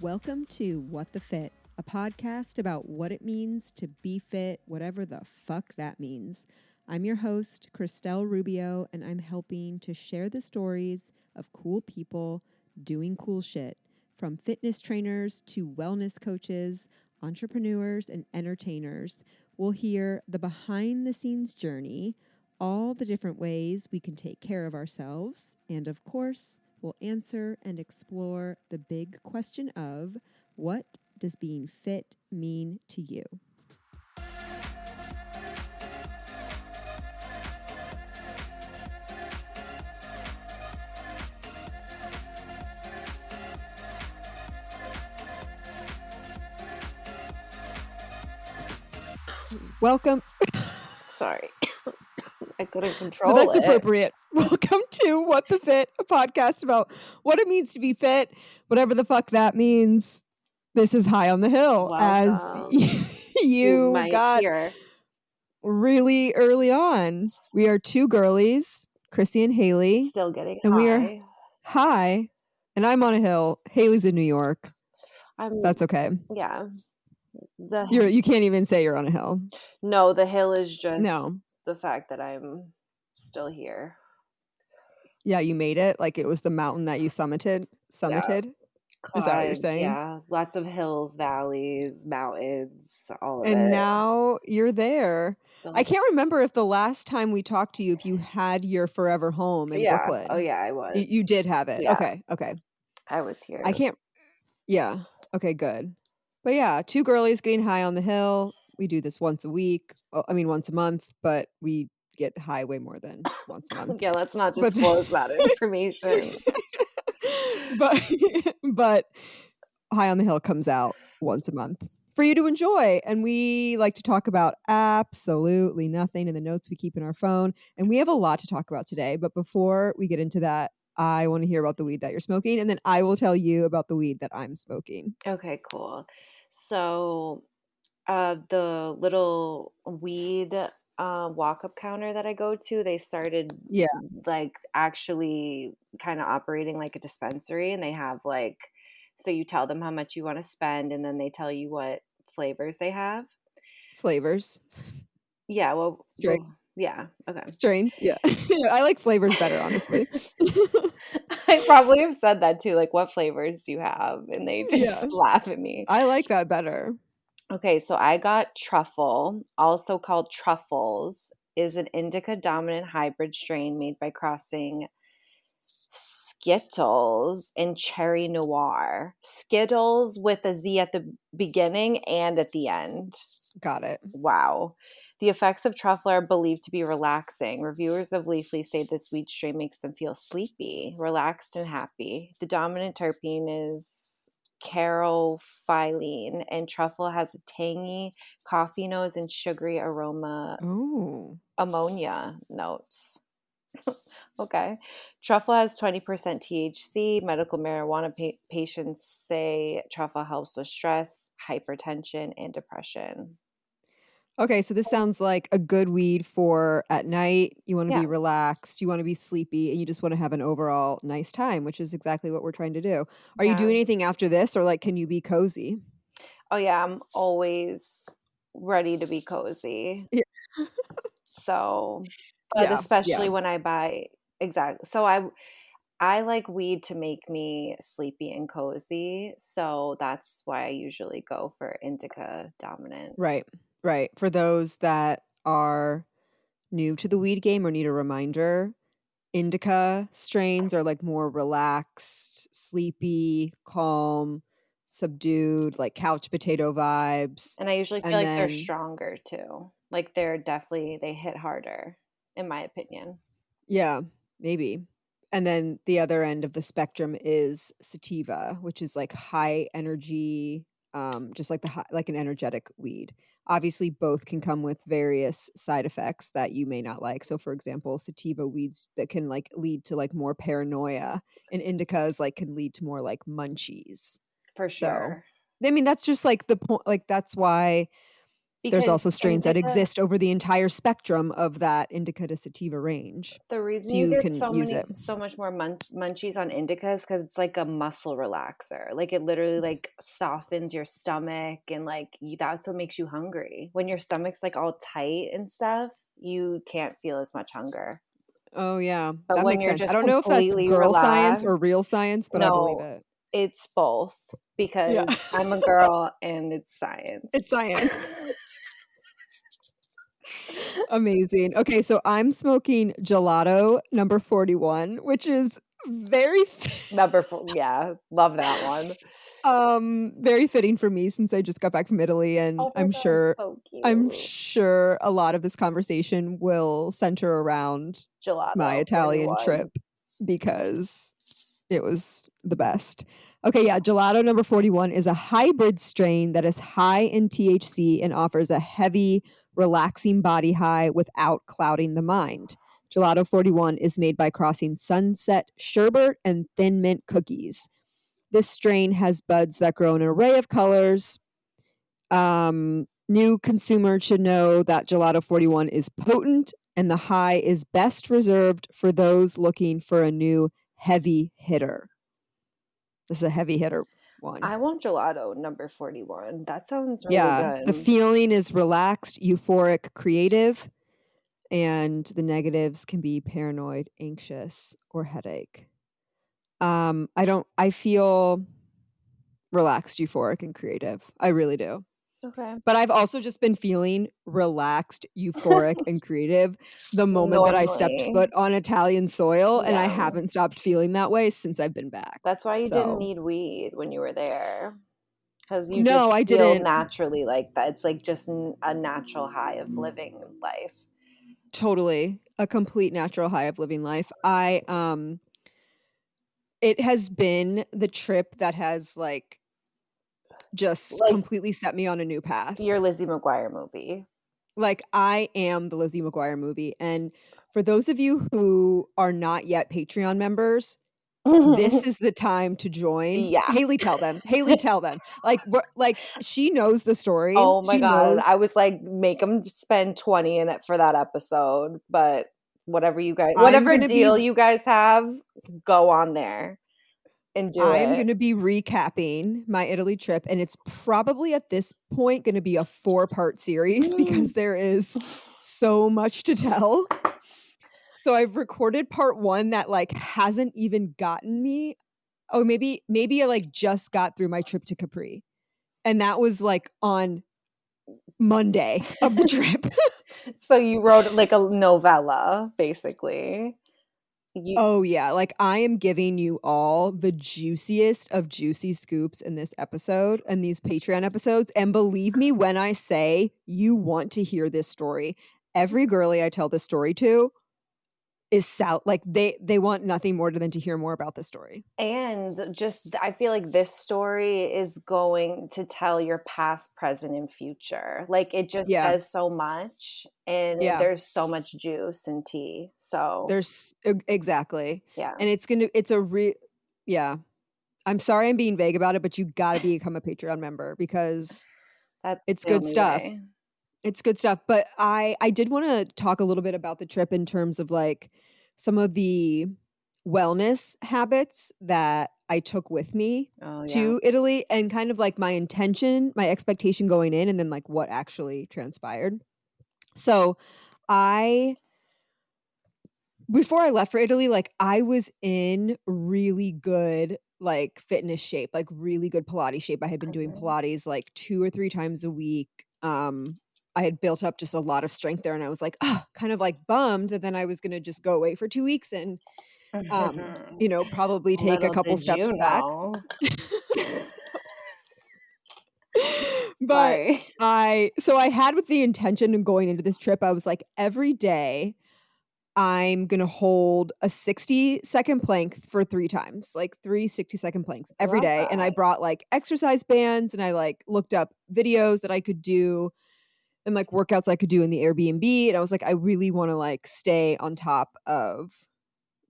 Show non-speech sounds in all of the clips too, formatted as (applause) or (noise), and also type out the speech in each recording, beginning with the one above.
Welcome to What the Fit, a podcast about what it means to be fit, whatever the fuck that means. I'm your host, Kristel Rubio, and I'm helping to share the stories of cool people doing cool shit, from fitness trainers to wellness coaches, entrepreneurs, and entertainers. We'll hear the behind the scenes journey, all the different ways we can take care of ourselves, and of course, we'll answer and explore the big question of what does being fit mean to you? Welcome. Sorry. I couldn't control that's it. appropriate. (laughs) Welcome to What the Fit, a podcast about what it means to be fit, whatever the fuck that means. This is High on the Hill, as (laughs) Welcome. you got hear. really early on. We are two girlies, Krissy and Haley. Still getting and we are- high. And I'm on a hill. Haley's in New York. I'm That's okay. yeah. The You're you can't even say you're on a hill. no, the hill is just No. The fact that I'm still here. Yeah, you made it. Like it was the mountain that you summited. Summited. Is that what you're saying? Yeah, lots of hills, valleys, mountains, all of it. And now you're there. Still- I can't remember if the last time we talked to you, if you had your forever home in yeah. Oh, Brooklyn. Oh yeah, I was. You, you did have it. Yeah. Okay. Okay. I was here. I can't. Yeah. Okay. Good. But yeah, two girlies getting high on the hill. We do this once a week. oh, I mean, once a month, but we get high way more than once a month. Yeah, let's not But- disclose that information. (laughs) but (laughs) but high on the hill comes out once a month for you to enjoy and we like to talk about absolutely nothing in the notes we keep in our phone and we have a lot to talk about today but before we get into that i want to hear about the weed that you're smoking and then i will tell you about the weed that i'm smoking Okay, cool. So, uh, the little weed uh, walk up counter that I go to, they started Yeah. like actually kind of operating like a dispensary, and they have like, so you tell them how much you want to spend, and then they tell you what flavors they have. flavors Yeah, well, well, yeah, okay. strains yeah (laughs) i like flavors better honestly (laughs) (laughs) I probably have said that too. Like, what flavors do you have? And they just Yeah. laugh at me. i like that better Okay, so I got truffle, also called truffles, is an indica dominant hybrid strain made by crossing Zkittlez and Cherry Noir. Skittles with a Z at the beginning and at the end. got it Wow. The effects of truffle are believed to be relaxing. Reviewers of Leafly say this weed strain makes them feel sleepy, relaxed, and happy. The dominant terpene is caryophyllene, and truffle has a tangy coffee nose and sugary aroma oh ammonia notes. (laughs) okay. Truffle has 20% THC. Medical marijuana pa- patients say truffle helps with stress, hypertension, and depression. Okay, so this sounds like a good weed for at night. You want to Yeah. be relaxed, you want to be sleepy, and you just want to have an overall nice time, which is exactly what we're trying to do. Are you Yeah. doing anything after this, or like, can you be cozy? Oh yeah, I'm always ready to be cozy. Yeah. so, (laughs) but Yeah, especially yeah. when I buy exactly. So I I like weed to make me sleepy and cozy. So that's why I usually go for indica dominant. Right, right. For those that are new to the weed game or need a reminder, indica strains are like more relaxed, sleepy, calm, subdued, like couch potato vibes. And I usually feel And like they're stronger too. Like they're definitely they hit harder in my opinion. Yeah, maybe. And then the other end of the spectrum is sativa, which is like high energy, um, just like the hi- like an energetic weed. Obviously, both can come with various side effects that you may not like. So, for example, sativa weeds that can like lead to like more paranoia, and indicas like can lead to more like munchies. For So, sure. I mean, that's just like the point. Like that's why There's also strains that exist over the entire spectrum of that indica to sativa range. The reason so you, you get can so use many, it. so much more munch, munchies on indica is because it's like a muscle relaxer. Like it literally mm-hmm. like softens your stomach and like you, that's what makes you hungry. When your stomach's like all tight and stuff, you can't feel as much hunger. Oh yeah, But that when makes you're sense. I don't know if that's girl science or real science, but I believe No. it. It's both because I'm a (laughs) girl and it's science. It's science. (laughs) Amazing. Okay, so I'm smoking gelato number 41, which is very (laughs) number four. Yeah, love that one. (laughs) um very fitting for me since I just got back from Italy and Oh I'm God, sure so. I'm sure a lot of this conversation will center around gelato. my Italian 41. trip because it was the best. Okay, yeah, gelato number 41 is a hybrid strain that is high in THC and offers a heavy, relaxing body high without clouding the mind. Gelato 41 is made by crossing sunset sherbet and thin mint cookies. This strain has buds that grow in an array of colors. Um, new consumers should know that Gelato 41 is potent and the high is best reserved for those looking for a new heavy hitter. This is a heavy hitter one. I want gelato number 41. That sounds really yeah, good. the feeling is relaxed, euphoric, creative, and the negatives can be paranoid, anxious, or headache. Um, I don't. I feel relaxed, euphoric, and creative. I really do. Okay. But I've also just been feeling relaxed, euphoric, (laughs) and creative the moment that I stepped foot on Italian soil, and I haven't stopped feeling that way since I've been back. That's why you So- didn't need weed when you were there. Because you No, just I feel didn't. naturally like that. It's like just a natural high of living life. totally a complete natural high of living life i um it has been the trip that has like just Like- completely set me on a new path Your Lizzie McGuire movie. like i am the lizzie mcguire movie and for those of you who are not yet patreon members this (laughs) is the time to join Yeah. haley tell them haley (laughs) tell them like like she knows the story oh my She god! knows- I was like, make them spend twenty in it for that episode. But whatever you guys, whatever gonna be- deal you guys have, go on there and do I am it. going to be recapping my Italy trip, and it's probably at this point going to be a four part series (laughs) because mm. there is so much to tell. So I've recorded part one that like hasn't even gotten me. Oh, maybe maybe I like just got through my trip to Capri, and that was like on Monday of the (laughs) trip. So you wrote like a novella, basically. You, Oh yeah, like I am giving you all the juiciest of juicy scoops in this episode and these Patreon episodes and believe me when I say you want to hear this story. Every girly I tell this story to is sal like they they want nothing more than to hear more about this story. and just, I feel like this story is going to tell your past, present, and future. Like it just Yeah. says so much, and Yeah. there's so much juice and tea. So There's exactly. yeah, And it's to it's a re yeah. I'm sorry I'm being vague about it, but you got to become a Patreon member because that's it's good stuff. way. It's good stuff. But I I did want to talk a little bit about the trip in terms of like some of the wellness habits that I took with me Oh yeah. to Italy and kind of like my intention, my expectation going in and then like what actually transpired. So, I before I left for Italy, like I was in really good like fitness shape, like really good Pilates shape. I had been doing Mhm. Pilates like two or three times a week. Um, I had built up just a lot of strength there, and I was like, oh, kind of like bummed that then I was gonna just go away for two weeks and um, (laughs) you know, probably take a couple steps you back. (laughs) but Sorry. I so I had with the intention of going into this trip, I was like, every day I'm gonna hold a 60 second plank for three times, like three 60 second planks every Love day. And I brought like exercise bands and I like looked up videos that I could do and like workouts I could do in the Airbnb. And I was like, I really want to like stay on top of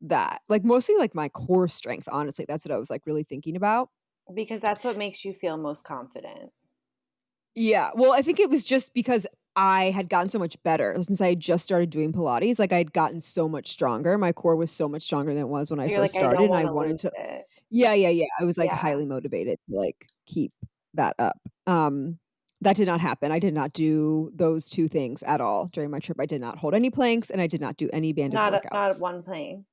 that. Like mostly like my core strength, honestly. That's what I was like really thinking about. because that's what makes you feel most confident. Yeah. Well, I think it was just because I had gotten so much better since I had just started doing Pilates. Like I had gotten so much stronger. My core was so much stronger than it was when I first like, started. don't and I wanted to it. Yeah, yeah, yeah. I was like Yeah. highly motivated to like keep that up. Um that did not happen. I did not do those two things at all during my trip. I did not hold any planks and I did not do any banded Not a, workouts. not one plank.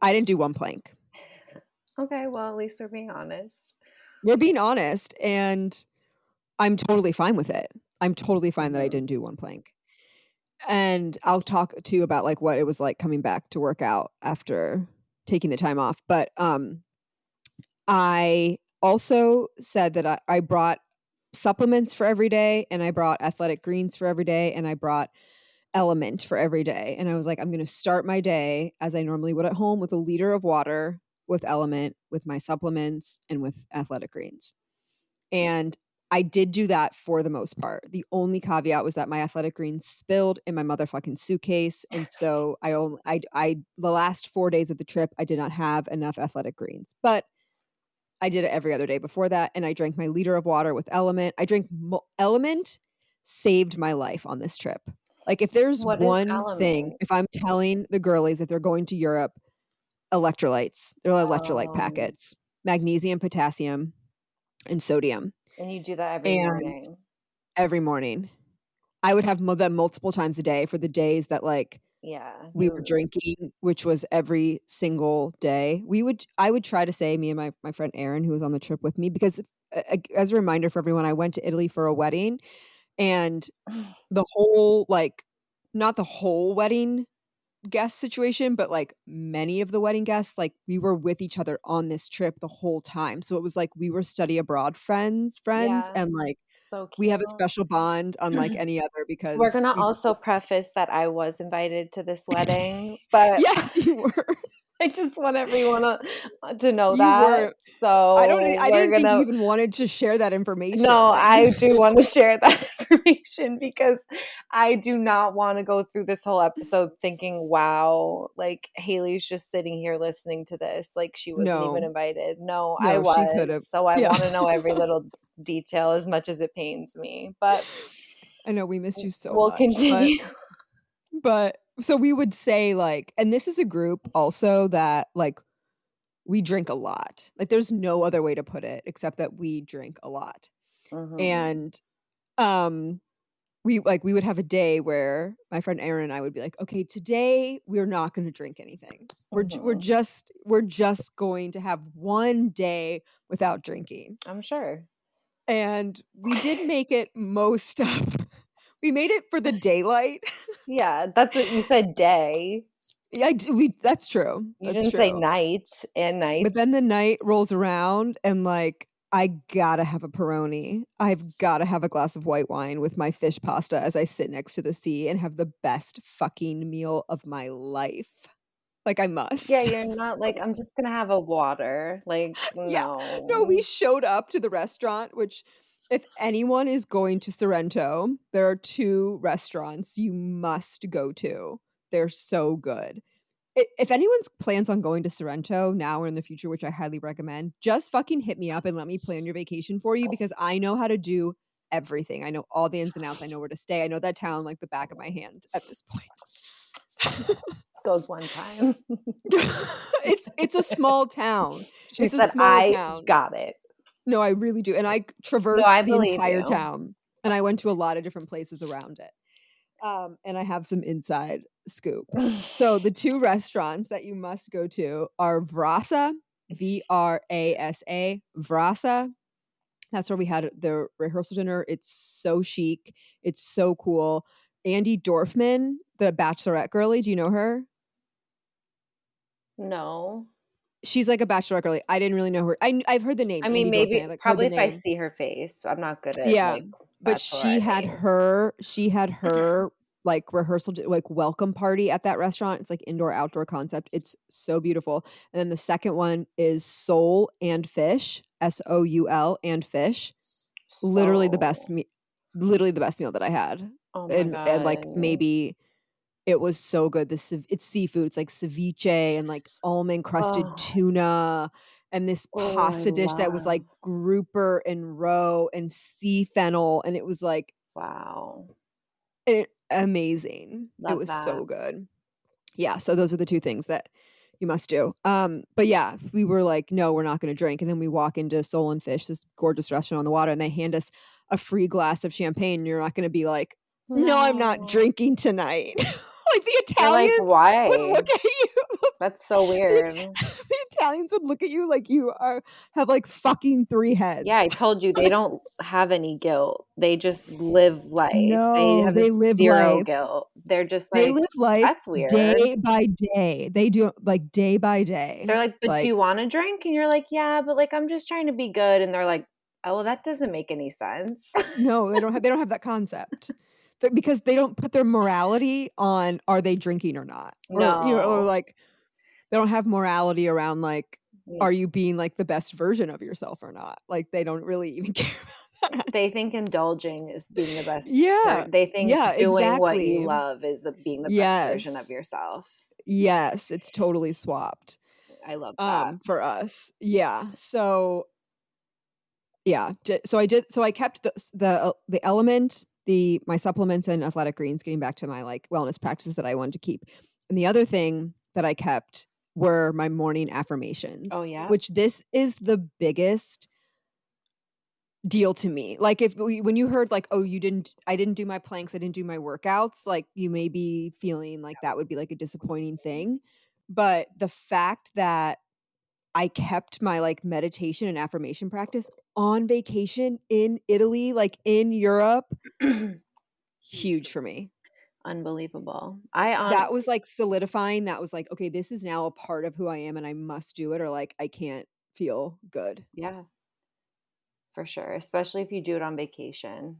I didn't do one plank. (laughs) Okay, well, at least we're being honest. We're being honest and I'm totally fine with it. I'm totally fine that I Mhm. didn't do one plank. And I'll talk to you about like what it was like coming back to work out after taking the time off. But um I also said that I, I brought supplements for every day and I brought athletic greens for every day and I brought LMNT for every day. And I was like, I'm going to start my day as I normally would at home with a liter of water, with LMNT, with my supplements, and with athletic greens. And I did do that for the most part. The only caveat was that my athletic greens spilled in my motherfucking suitcase, and so I only I I the last four days of the trip I did not have enough athletic greens, but I did it every other day before that, and I drank my liter of water with LMNT. I drink mo- LMNT saved my life on this trip. Like if there's What one thing, if I'm telling the girlies if they're going to Europe, electrolytes, they're electrolyte Oh. packets, magnesium, potassium, and sodium And you do that every And- morning. every morning. I would have them multiple times a day for the days that like Yeah. we were drinking, which was every single day. We would I would try to say me and my my friend Erin who was on the trip with me because uh, as a reminder for everyone, I went to Italy for a wedding and (sighs) the whole like not the whole wedding guest situation, but like many of the wedding guests, like we were with each other on this trip the whole time. So it was like we were study abroad friends, friends, Yeah. and like So we have a special bond unlike (laughs) any other because We're gonna we- also (laughs) preface that I was invited to this (laughs) wedding, but yes, you were. (laughs) I just want everyone to, uh, to know You that. were- So I don't. I didn't think gonna- you even wanted to share that information. No, I do want to (laughs) share that (laughs) information because I do not want to go through this whole episode thinking, wow, like Haley's just sitting here listening to this. Like she wasn't even invited. No, No, I was. So I yeah. want to know every little detail as much as it pains me. But I know we miss you so we'll much. but- continue. but so we would say like and this is a group also that like we drink a lot like there's no other way to put it except that we drink a lot Mhm. and um we like we would have a day where my friend Erin and I would be like okay today we're not going to drink anything we're we're Mhm. just we're just going to have one day without drinking I'm sure. and we did make it most (laughs) of we made it for the daylight Yeah, that's what you said. Day. Yeah, I we that's true. You That's didn't say true. night and night. But then the night rolls around and like I gotta have a Peroni. I've gotta have a glass of white wine with my fish pasta as I sit next to the sea and have the best fucking meal of my life. Like I must. yeah, you're not like I'm just gonna have a water. Like (laughs) Yeah. no. no, we showed up to the restaurant, which if anyone is going to Sorrento, there are two restaurants you must go to. They're so good. If anyone's plans on going to Sorrento now or in the future, which I highly recommend, just fucking hit me up and let me plan your vacation for you oh. because I know how to do everything. I know all the ins and outs. I know where to stay. I know that town like the back of my hand at this point. (laughs) goes one time. (laughs) it's it's a small town. She It's a said, small "I town." got it." No, I really do. And I traversed I the entire you. town and I went to a lot of different places around it. Um, and I have some inside scoop. So the two (sighs) restaurants that you must go to are Vrasa, V R A S A, Vrasa. That's where we had the rehearsal dinner. It's so chic. It's so cool. Andi Dorfman, the bachelorette girlie, do you know her? no, She's like a bachelorette girlie. I didn't really know her. I, I've heard the name. I mean maybe like, probably if I see her face, I'm not good at Yeah, like, but she had names. her she had her like rehearsal like welcome party at that restaurant it's like indoor outdoor concept it's so beautiful and then the second one is soul and fish s-o-u-l and fish literally the best So- me- literally the best meal that i had Oh my and, and like maybe it was so good this it's seafood it's like ceviche and like almond crusted Oh. tuna and this Oh, pasta dish that was like grouper and roe and sea fennel and it was like Wow. it, amazing. it was that. so good. Yeah, so those are the two things that you must do. Um, but yeah, we were like, no, we're not going to drink, and then we walk into Soul and Fish, this gorgeous restaurant on the water, and they hand us a free glass of champagne. And you're not going to be like, no, I'm not drinking tonight. (laughs) like the You're like, Italians would why? look at (laughs) you. That's so weird. (laughs) the Italians would look at you like you are have like fucking three heads. Yeah, I told you they (laughs) don't have any guilt. They just live life. they have they live zero life. guilt. They're just like, they live life that's weird. day by day. They do like day by day. They're like, but like- do you want to drink? And you're like, yeah, but like I'm just trying to be good. And they're like, oh, well, that doesn't make any sense. no, they don't have they don't have that concept. Because they don't put their morality on are they drinking or not. Or, you know, or No. like they don't have morality around like Yeah. are you being like the best version of yourself or not? Like they don't really (laughs) even care about that. they think indulging is being the best. yeah. They think yeah, doing what exactly. you love is the, being the best version of yourself. Yes, it's totally swapped. I love that. um for us yeah so yeah so i did so i kept the the uh, the LMNT the my supplements and athletic greens getting back to my like wellness practices that i wanted to keep. And the other thing that i kept were my morning affirmations oh yeah. which this is the biggest deal to me. Like if we, when you heard like oh you didn't i didn't do my planks i didn't do my workouts like you may be feeling like that would be like a disappointing thing. But the fact that i kept my like meditation and affirmation practice on vacation in italy like in europe (clears throat) huge for me Unbelievable. I um, that was like solidifying that was like okay this is now a part of who i am and i must do it or like i can't feel good yeah, for sure. Especially if you do it on vacation.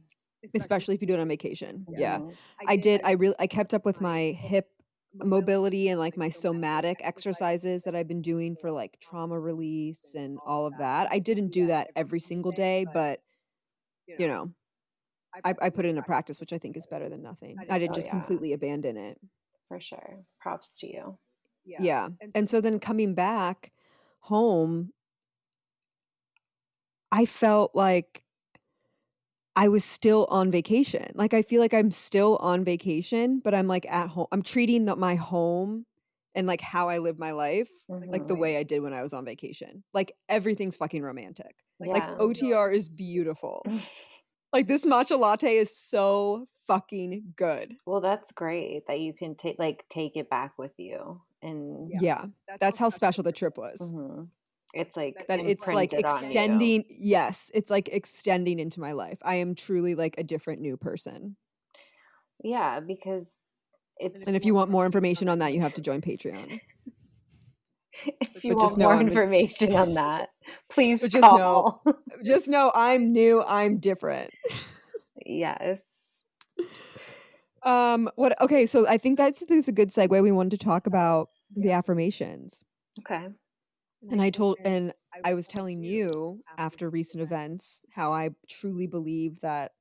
especially if you do it on vacation yeah Mhm. I did. I really I kept up with my hip mobility and like my somatic exercises that I've been doing for like trauma release and all of that. I didn't do that every single day, but you know, I, I put it into practice, which I think is better than nothing. I didn't Oh, just completely abandon it. For sure. Props to you. Yeah. And so then coming back home, I felt like I was still on vacation. Like I feel like I'm still on vacation, but I'm like at home. I'm treating the, my home and like how I live my life like the Mhm. way I did when I was on vacation. Like everything's fucking romantic. Like OTR is beautiful. (laughs) Like this matcha latte is so fucking good. well, that's great that you can take like take it back with you, and Yeah. That's how special the trip was. Mhm. It's like That it's like imprinted on you. extending yes, it's like extending into my life. I am truly like a different new person. Yeah, because it's And if you want more information on that, you have to join Patreon. (laughs) if you but want more I'm information on that, please just know- (laughs) Just know I'm new, I'm different. yes. Um what okay, so I think that's, that's a good segue. We wanted to talk about the affirmations. Okay. And I told and I was telling you after recent events how I truly believe that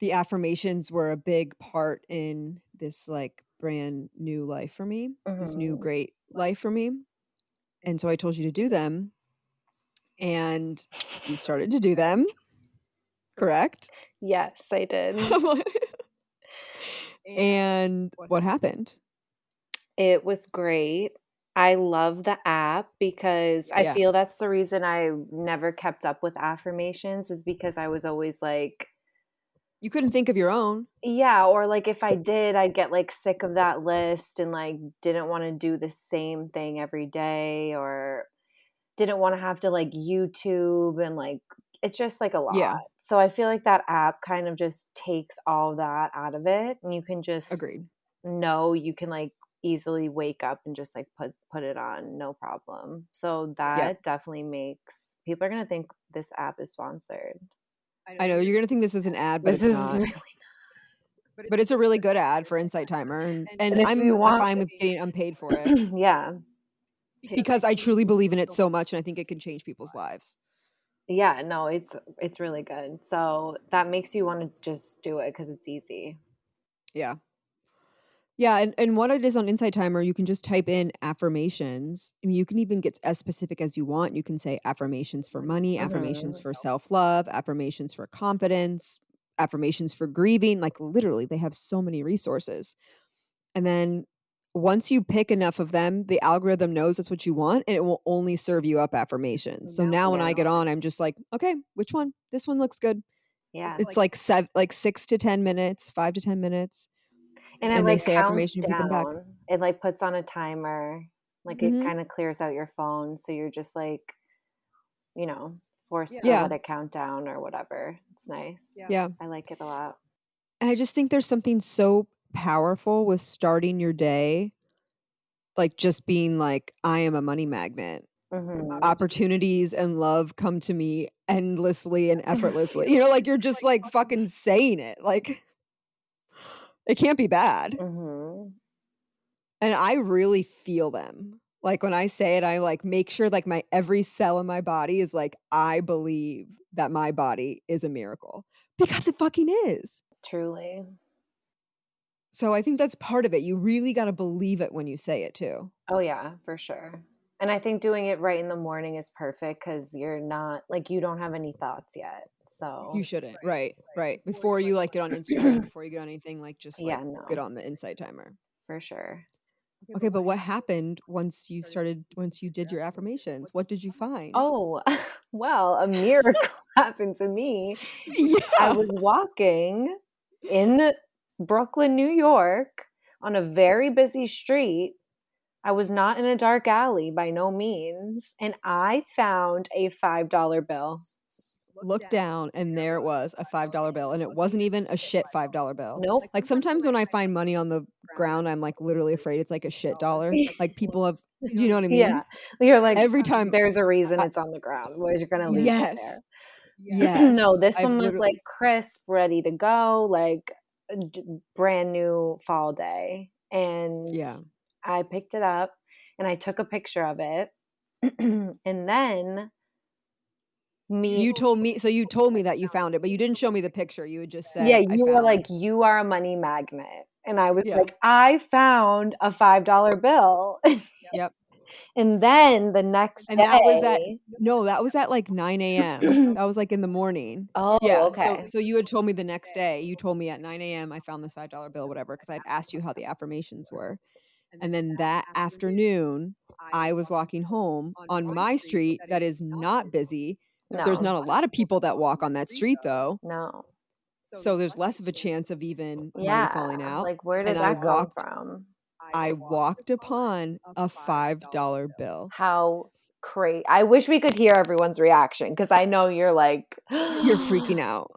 the affirmations were a big part in this like brand new life for me, this new Mhm. great life for me. And so I told you to do them and you started to do them. Correct? Yes, I did. (laughs) and what happened? It was great. I love the app because I Yeah. feel that's the reason I never kept up with affirmations is because I was always like, You couldn't think of your own. yeah, or like if I did, I'd get like sick of that list and like didn't want to do the same thing every day or didn't want to have to like YouTube and like it's just like a lot. Yeah. So I feel like that app kind of just takes all that out of it and you can just Agreed. know you can like easily wake up and just like put put it on no problem. So that definitely makes people are going to think this app is sponsored. I know you're gonna think this is an ad, but this it's is (laughs) not. really But it's a really good ad for Insight Timer, and, and, And I'm want- fine with getting unpaid for it. (clears throat) Yeah. Because I truly believe in it so much, and I think it can change people's lives. yeah no it's it's really good. So that makes you want to just do it because it's easy. Yeah, Yeah, and, and what it is on Insight Timer, you can just type in affirmations. I mean, you can even get as specific as you want. You can say affirmations for money, affirmations Mhm. for self love, affirmations for confidence, affirmations for grieving. Like literally, they have so many resources. And then once you pick enough of them, the algorithm knows that's what you want and it will only serve you up affirmations. So now when I get on, I'm just like, okay, which one? This one looks good. Yeah. It's like seven, like six to 10 minutes, five to 10 minutes. And it and they like say counts affirmation, you pick them back. down. It like puts on a timer. Like Mhm. it kind of clears out your phone, so you're just like, you know, forced Yeah. to let it count down or whatever. It's nice. Yeah. I like it a lot. And I just think there's something so powerful with starting your day, like just being like, I am a money magnet. Mhm. Opportunities and love come to me endlessly and (laughs) effortlessly. you know, like you're just like fucking saying it. Like it can't be bad. Mhm. And I really feel them. Like when I say it, I like make sure like my every cell in my body is like, I believe that my body is a miracle because it fucking is. Truly. So I think that's part of it. You really got to believe it when you say it too. Oh yeah, for sure. And I think doing it right in the morning is perfect because you're not like you don't have any thoughts yet. So You shouldn't. Right. Right. Before you like get on Instagram, (clears throat) before you get on anything, like just like Yeah, no. get on the insight timer. for sure. Okay, but what happened once you started once you did your affirmations? What did you find? Oh, (laughs) well, a miracle (laughs) happened to me. (laughs) yeah. I was walking in Brooklyn, New York, on a very busy street. I was not in a dark alley by no means, and I found a $5 bill. Looked down and there it was, a five dollar (laughs) bill. And it wasn't even a shit five dollar bill. Nope. Like sometimes when I find money on the ground, I'm like literally afraid it's like a shit dollar. (laughs) Like people have (laughs) do you know what I mean? Yeah. You're like, Every time there's a reason it's on the ground. Where you're going to leave Yes. it there. Yes. (clears throat) no, this I've one was literally- like crisp, ready to go, like d- brand new fall day. And Yeah. I picked it up and I took a picture of it. (clears throat) and then me you told me so you told me that you found it, but you didn't show me the picture. You would just say Yeah, "I you were like, it." you are a money magnet. And I was Yeah. like, I found a five dollar bill. Yep. (laughs) And then the next And that was at- day- No, that was at like 9 a.m. (clears throat) that was like in the morning. Oh, Yeah. okay. So, so you had told me the next day. You told me at 9 a.m. I found this five dollar bill, whatever, because I'd asked you how the affirmations were. And then that afternoon, I was walking home on my street that is not busy. no, There's not a lot of people that walk on that street though. no. So there's less of a chance of even Yeah. money falling out. Like where did and I that come from? I walked upon a five dollar bill. How crazy. I wish we could hear everyone's reaction because I know you're like You're (gasps) freaking out.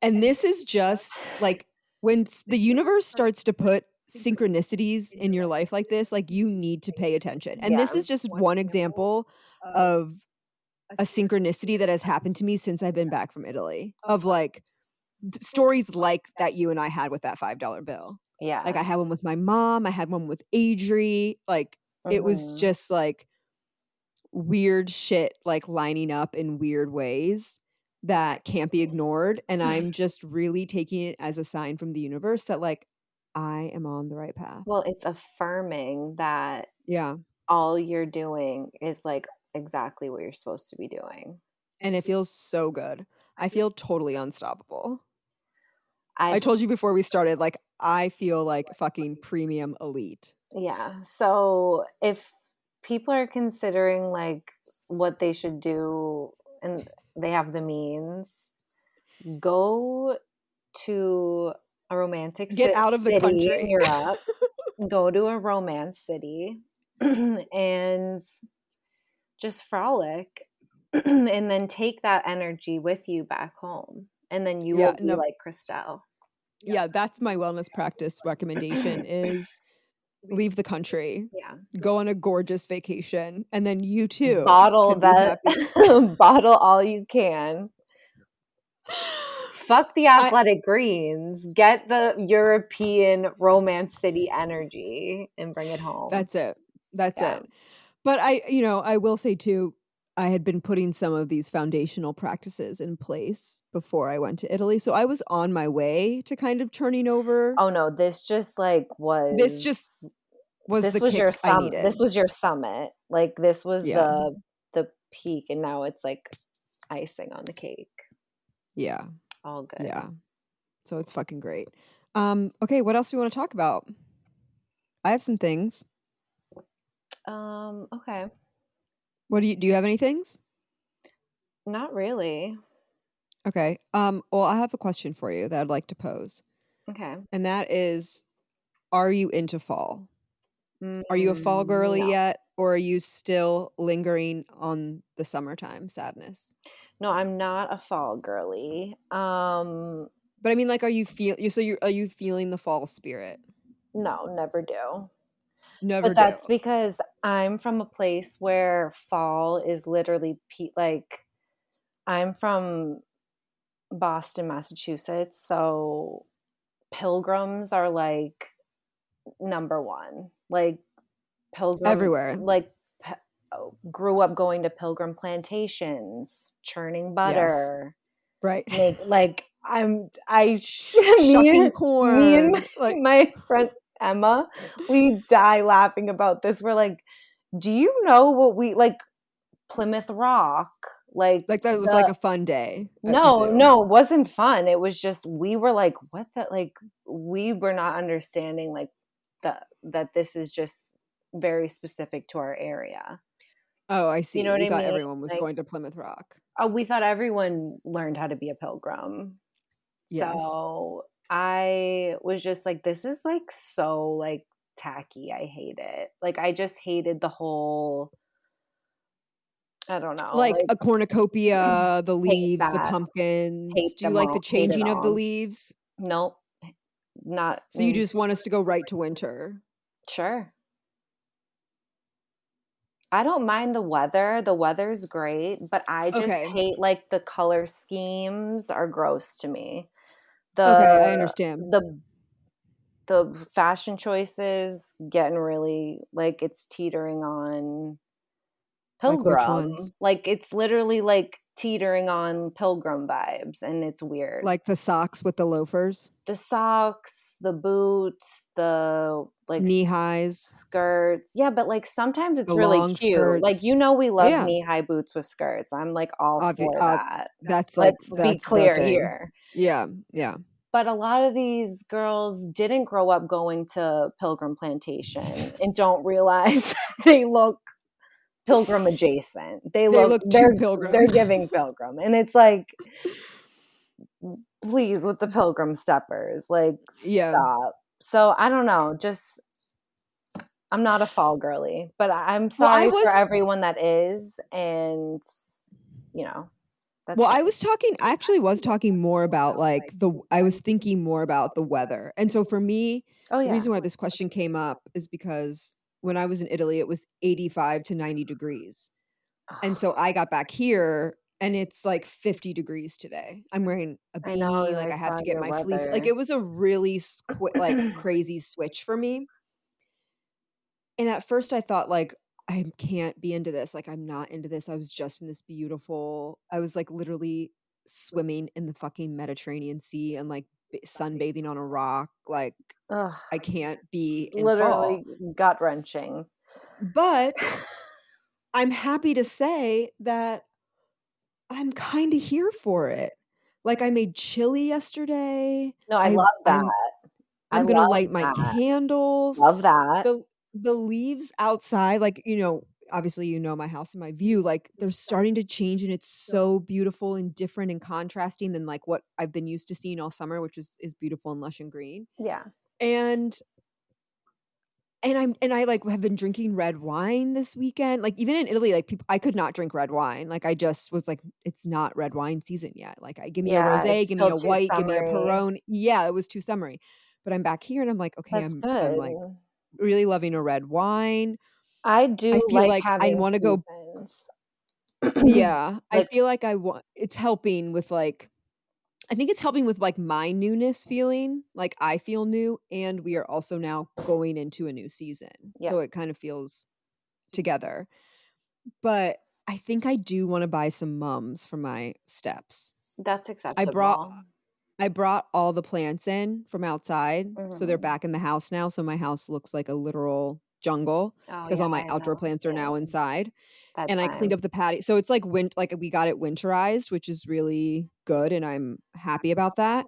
And this is just like when the universe starts to put synchronicities in your life like this, like you need to pay attention. And this is just one example of a synchronicity that has happened to me since I've been back from Italy of like stories like that you and I had with that $5 bill. Yeah. Like I had one with my mom, I had one with Adri. Like it was Mhm. just like weird shit like lining up in weird ways that can't be (laughs) ignored and i'm just really taking it as a sign from the universe that like i am on the right path. Well, it's affirming that yeah. all you're doing is like exactly what you're supposed to be doing. and it feels so good. I feel totally unstoppable. I, i told you before we started like i feel like fucking premium elite. Yeah. So if people are considering like what they should do and they have the means, go to a romantic Get out of the city country. in Europe. (laughs) go to a romance city (clears throat) and just frolic (clears throat) and then take that energy with you back home. And then you Yeah, will be no. like Kristel. yeah that's my wellness practice recommendation is leave the country Yeah. go on a gorgeous vacation and then you too bottle that (laughs) bottle all you can (laughs) fuck the I- athletic greens get the european romance city mm. energy and bring it home That's it. That's Yeah. it. But I, you know, I will say too, I had been putting some of these foundational practices in place before I went to Italy. So I was on my way to kind of turning over. Oh no, this just like was This just was this the was your kick I sum this was your summit. Like this was Yeah. the the peak and now it's like icing on the cake. yeah, All good. yeah. So it's fucking great. Um, okay, what else do we want to talk about? I have some things. Um, okay. What do you do you have any things? Not really. Okay. Um, well, I have a question for you that I'd like to pose. Okay. And that is are you into fall? Are you a fall Mm, girly no. yet or are you still lingering on the summertime sadness? No, I'm not a fall girly. Um, But I mean like are you feel you so you are you feeling the fall spirit? no, never do. Never But that's because I'm from a place where fall is literally pe- like I'm from Boston, Massachusetts, so pilgrims are like number 1. Like pilgrim Everywhere. like Oh, grew up going to pilgrim plantations, churning butter, Right. make like I'm I (laughs) me Shucking and- corn. me (laughs) and like my friend Emma, we die laughing about this. We're like, do you know what we like Plymouth Rock? Like, like that was the- like a fun day. no, no, it wasn't fun. It was just we were like, what the like we were not understanding like that that this is just very specific to our area. Oh, I see. You know what you I thought mean? everyone was Like- going to Plymouth Rock. Oh, we thought everyone learned how to be a pilgrim. Yes. So I was just like, this is like so like tacky. I hate it. Like I just hated the whole. I don't know. like, a cornucopia, the leaves, the pumpkins. Hate Do you like all. the changing of the leaves? nope, not. So you just want us to go right to winter? sure. I don't mind the weather. The weather's great, but I just Okay. hate like the color schemes are gross to me. The okay, I understand. the the fashion choices getting really like it's teetering on Like pilgrim. ones? Like it's literally like teetering on pilgrim vibes and it's weird. Like the socks with the loafers, the socks, the boots, the like knee highs. skirts. Yeah, but like sometimes it's The really cute. skirts. Like you know we love Yeah. knee-high boots with skirts. I'm like all Obvi- for that. That's like Let's that's be the clear here. Yeah, yeah. but a lot of these girls didn't grow up going to pilgrim plantation and don't realize (laughs) they look pilgrim adjacent they They look, too they're, pilgrim. they're giving pilgrim and it's like please with the pilgrim steppers like Yeah. stop so i don't know just i'm not a fall girly but i'm sorry was- for everyone that is and you know that's Well, I was talking. I actually was talking more about like the. I was thinking more about the weather, and so for me, oh the yeah reason why this question came up is because when I was in Italy, it was eighty-five to ninety degrees, and so I got back here and it's like 50 degrees today. I'm wearing a beanie, know, like I I have to get my fleece. Like it was a really squi- like (clears throat) crazy switch for me. And at first I thought like I can't be into this. Like I'm not into this. I was just in this beautiful I was like literally swimming in the fucking Mediterranean Sea and like sunbathing on a rock. Like Ugh, I can't be it's in fall. literally gut wrenching But (laughs) I'm happy to say that I'm kind of here for it. Like I made chili yesterday. no i, I- love that I'm- I'm gonna light my candles. love that The the leaves outside, like you know, obviously you know my house and my view. Like they're starting to change, and it's so beautiful and different and contrasting than like what I've been used to seeing all summer, which is is beautiful and lush and green. yeah and and I'm and I like have been drinking red wine this weekend. Like even in Italy, like people I could not drink red wine. Like I just was like, it's not red wine season yet. Like I give me Yeah, a rosé, give me a white, give me a summery. Peroni. Yeah, it was too summery. But I'm back here and I'm like, okay, that's I'm good I'm like really loving a red wine. I do I feel like, like I wanna go- seasons. (clears throat) yeah. I feel like I want it's helping with like I think it's helping with like my newness feeling. Like I feel new and we are also now going into a new season. Yeah. So it kind of feels together. But I think I do want to buy some mums for my steps. That's acceptable. I brought I brought all the plants in from outside, so they're Mhm. back in the house now. So my house looks like a literal jungle Oh because yeah, all my I outdoor know. plants are now inside. And I cleaned up the patio. So it's like win like we got it winterized, which is really good and I'm happy about that.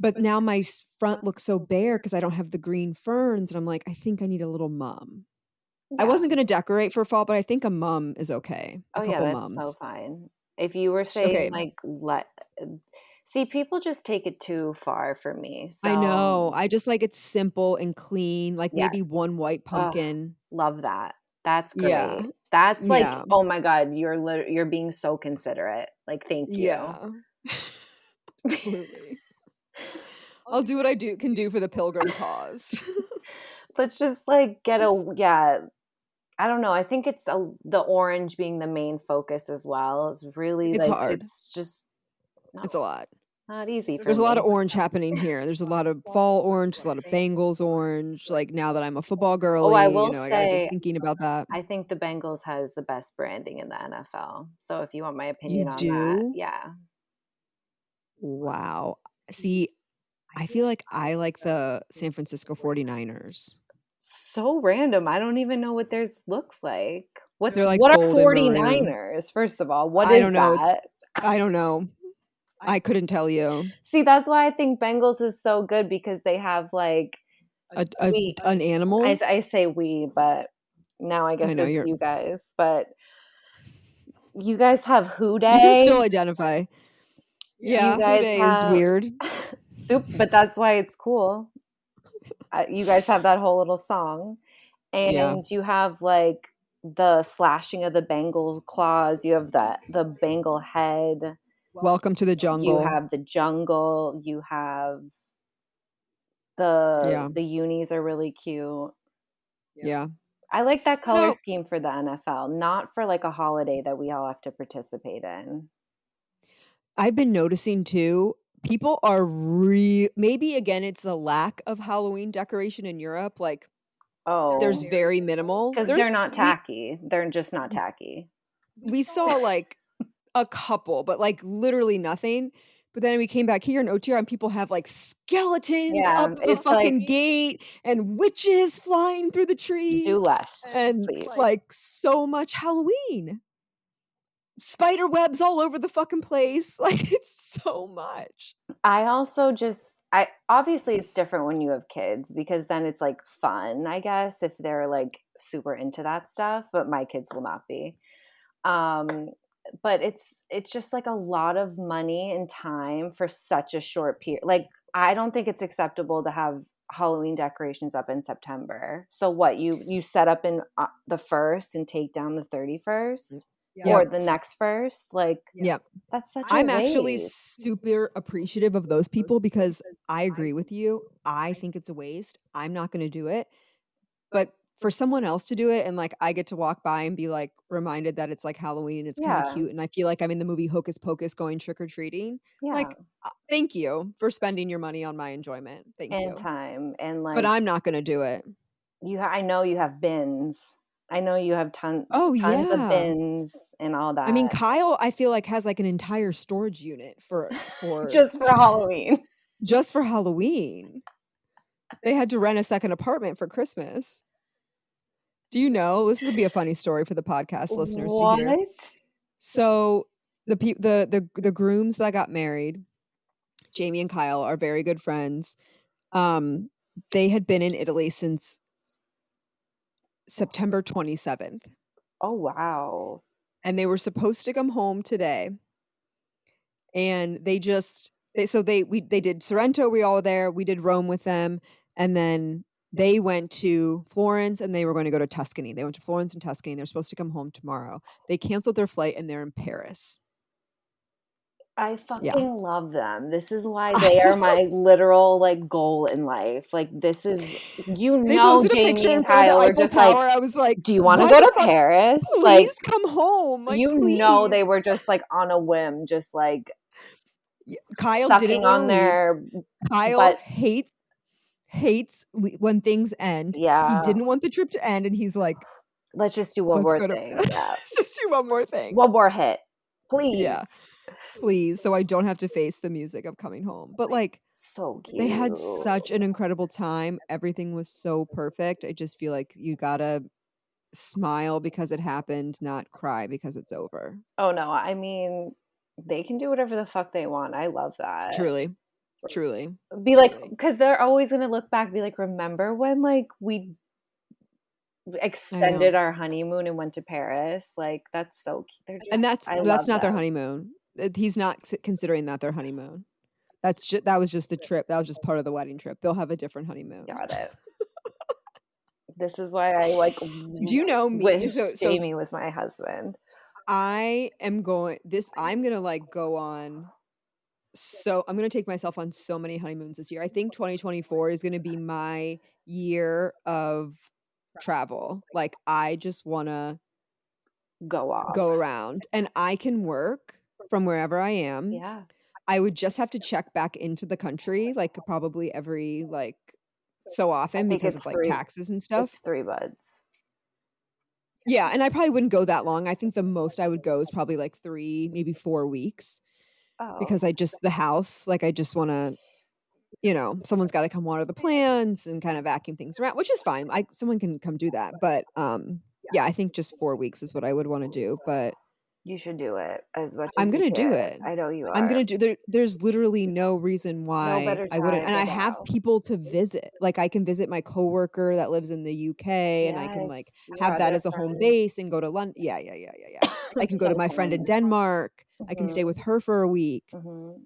But now my front looks so bare because I don't have the green ferns and I'm like, I think I need a little mum. I wasn't going to decorate for fall, but I think a mum is okay. A Oh yeah, that's so fine. If you were saying Okay. like let uh, see people just take it too far for me. I know. I just like it's simple and clean, like maybe one white Oh, pumpkin. love that. That's Yeah. great. That's like, Yeah. oh my god, you're lit- you're being so considerate. Like, thank you. Yeah. (laughs) Absolutely. (laughs) I'll do what I do can do for the pilgrim cause. (laughs) Let's just like get a yeah. I don't know. I think it's a, the orange being the main focus as well. Is really It's like hard. it's just It's a lot. not easy for There's a lot of orange happening here. There's a lot of (laughs) fall orange, a lot of Bengals orange. Like now that I'm a football girl, Oh, I girly, you will know, I say, thinking about that. I think the Bengals has the best branding in the NFL. So if you want my You opinion on that, yeah. Wow. See, I feel like I like the San Francisco 49ers. So random. I don't even know what theirs looks like. What's like what are gold and 49ers? First of all, what I don't know. I don't know. I couldn't tell you. See, that's why I think Bengals is so good because they have like A, a we an I, animal? s- I say we, but now I guess I know it's you guys. But you guys have Who Dey. you can still identify. You Yeah, guys Who Dey is weird. (laughs) soup, but that's why it's cool. Uh, you guys have that whole little song, Yeah. and you have like the slashing of the Bengal claws. You have the the Bengal head. Welcome to the jungle. You have the jungle. You have the Yeah. the unis are really cute. Yeah. I like that color No, scheme for the NFL, not for like a holiday that we all have to participate in. I've been noticing too, people are re maybe again it's the lack of Halloween decoration in Europe. Like oh there's very minimal. because they're There's not we tacky. They're just not tacky. we saw like a couple, but like literally nothing. But then we came back here in OTR and people have like skeletons Yeah, up the it's like fucking gate and witches flying through the trees. do less, and please. like so much Halloween. Spider webs all over the fucking place. (laughs) Like it's so much. I also just I obviously it's different when you have kids because then it's like fun, I guess, if they're like super into that stuff, but my kids will not be. Um but it's it's just like a lot of money and time for such a short period. Like I don't think it's acceptable to have Halloween decorations up in September. So what, you you set up in uh, the 1st and take down the 31st Yep. or the next first? Like yeah, that's such I'm actually super appreciative of those people because I agree with you. I think it's a waste. I'm not going to do it. But for someone else to do it and like I get to walk by and be like reminded that it's like Halloween and it's kind of cute and I feel like I'm in the movie Hocus Pocus going trick or treating. Yeah. Like uh, thank you for spending your money on my enjoyment. Thank and you. And time and like But I'm not going to do it. you ha- i know you have bins i know you have ton Oh tons of yeah. bins and all that. I mean Kyle I feel like has like an entire storage unit for (laughs) for just for halloween (laughs) just for Halloween. They had to rent a second apartment for Christmas. Do you know? This would be a funny story for the podcast listeners to hear. what So the pe- the the the grooms that got married, Jamie and Kyle, are very good friends. Um, they had been in Italy since September 27th, oh wow and they were supposed to come home today. And they just they so they we they did Sorrento, we all were there, we did Rome with them, and then they went to Florence and they were going to go to Tuscany. They went to Florence and Tuscany. They're supposed to come home tomorrow. They canceled their flight and they're in Paris. i Yeah. fucking love them this is (laughs) why they are my literal like goal in life like this is you know jamie and kyle are just like I was like, do you want to go to paris like Please come home. Like, you know they were just like on a whim just like Kyle didn't on leave. their Kyle hates hates le- when things end. Yeah. He didn't want the trip to end, and he's like, Let's just do one more to- thing. Yeah. Let's (laughs) just do one more thing. One more hit. Please. Yeah. Please, so I don't have to face the music of coming home. But like So cute. they had such an incredible time. Everything was so perfect. I just feel like you gotta smile because it happened, not cry because it's over. Oh no, I mean they can do whatever the fuck they want. I love that. Truly. Truly. Be like because they're always gonna look back, be like, remember when like we extended our honeymoon and went to Paris? Like that's so cute. They're just, And that's I that's not their honeymoon. He's not considering that their honeymoon. That's just that was just the trip. That was just part of the wedding trip. They'll have a different honeymoon. Got it. (laughs) this is why I like Do you know me? wish So- so- Jamie was my husband. I am going this I'm going to like go on so I'm going to take myself on so many honeymoons this year. I think 2024 is going to be my year of travel. Like I just want to Go off. go around and I can work from wherever I am. Yeah. I would just have to check back into the country like probably every like so often because it's of like three- taxes and stuff. It's three buds. Yeah, and I probably wouldn't go that long. I think the most I would go is probably like 3, maybe 4 weeks Oh. because I just the house, like I just want to you know, someone's got to come water the plants and kind of vacuum things around, which is fine. I someone can come do that, but um yeah, I think just 4 weeks is what I would want to do, but you should do it as much. I'm gonna do it. I know you are. I'm gonna do there. There's literally no reason why better I wouldn't, and I have people to visit. Like I can visit my coworker that lives in the UK, and I can like Yes, have that as a home base and go to London. Yeah, yeah, yeah, yeah, yeah. I (laughs) can go to my friend in fun. Denmark. I can stay with her for a week, mhm.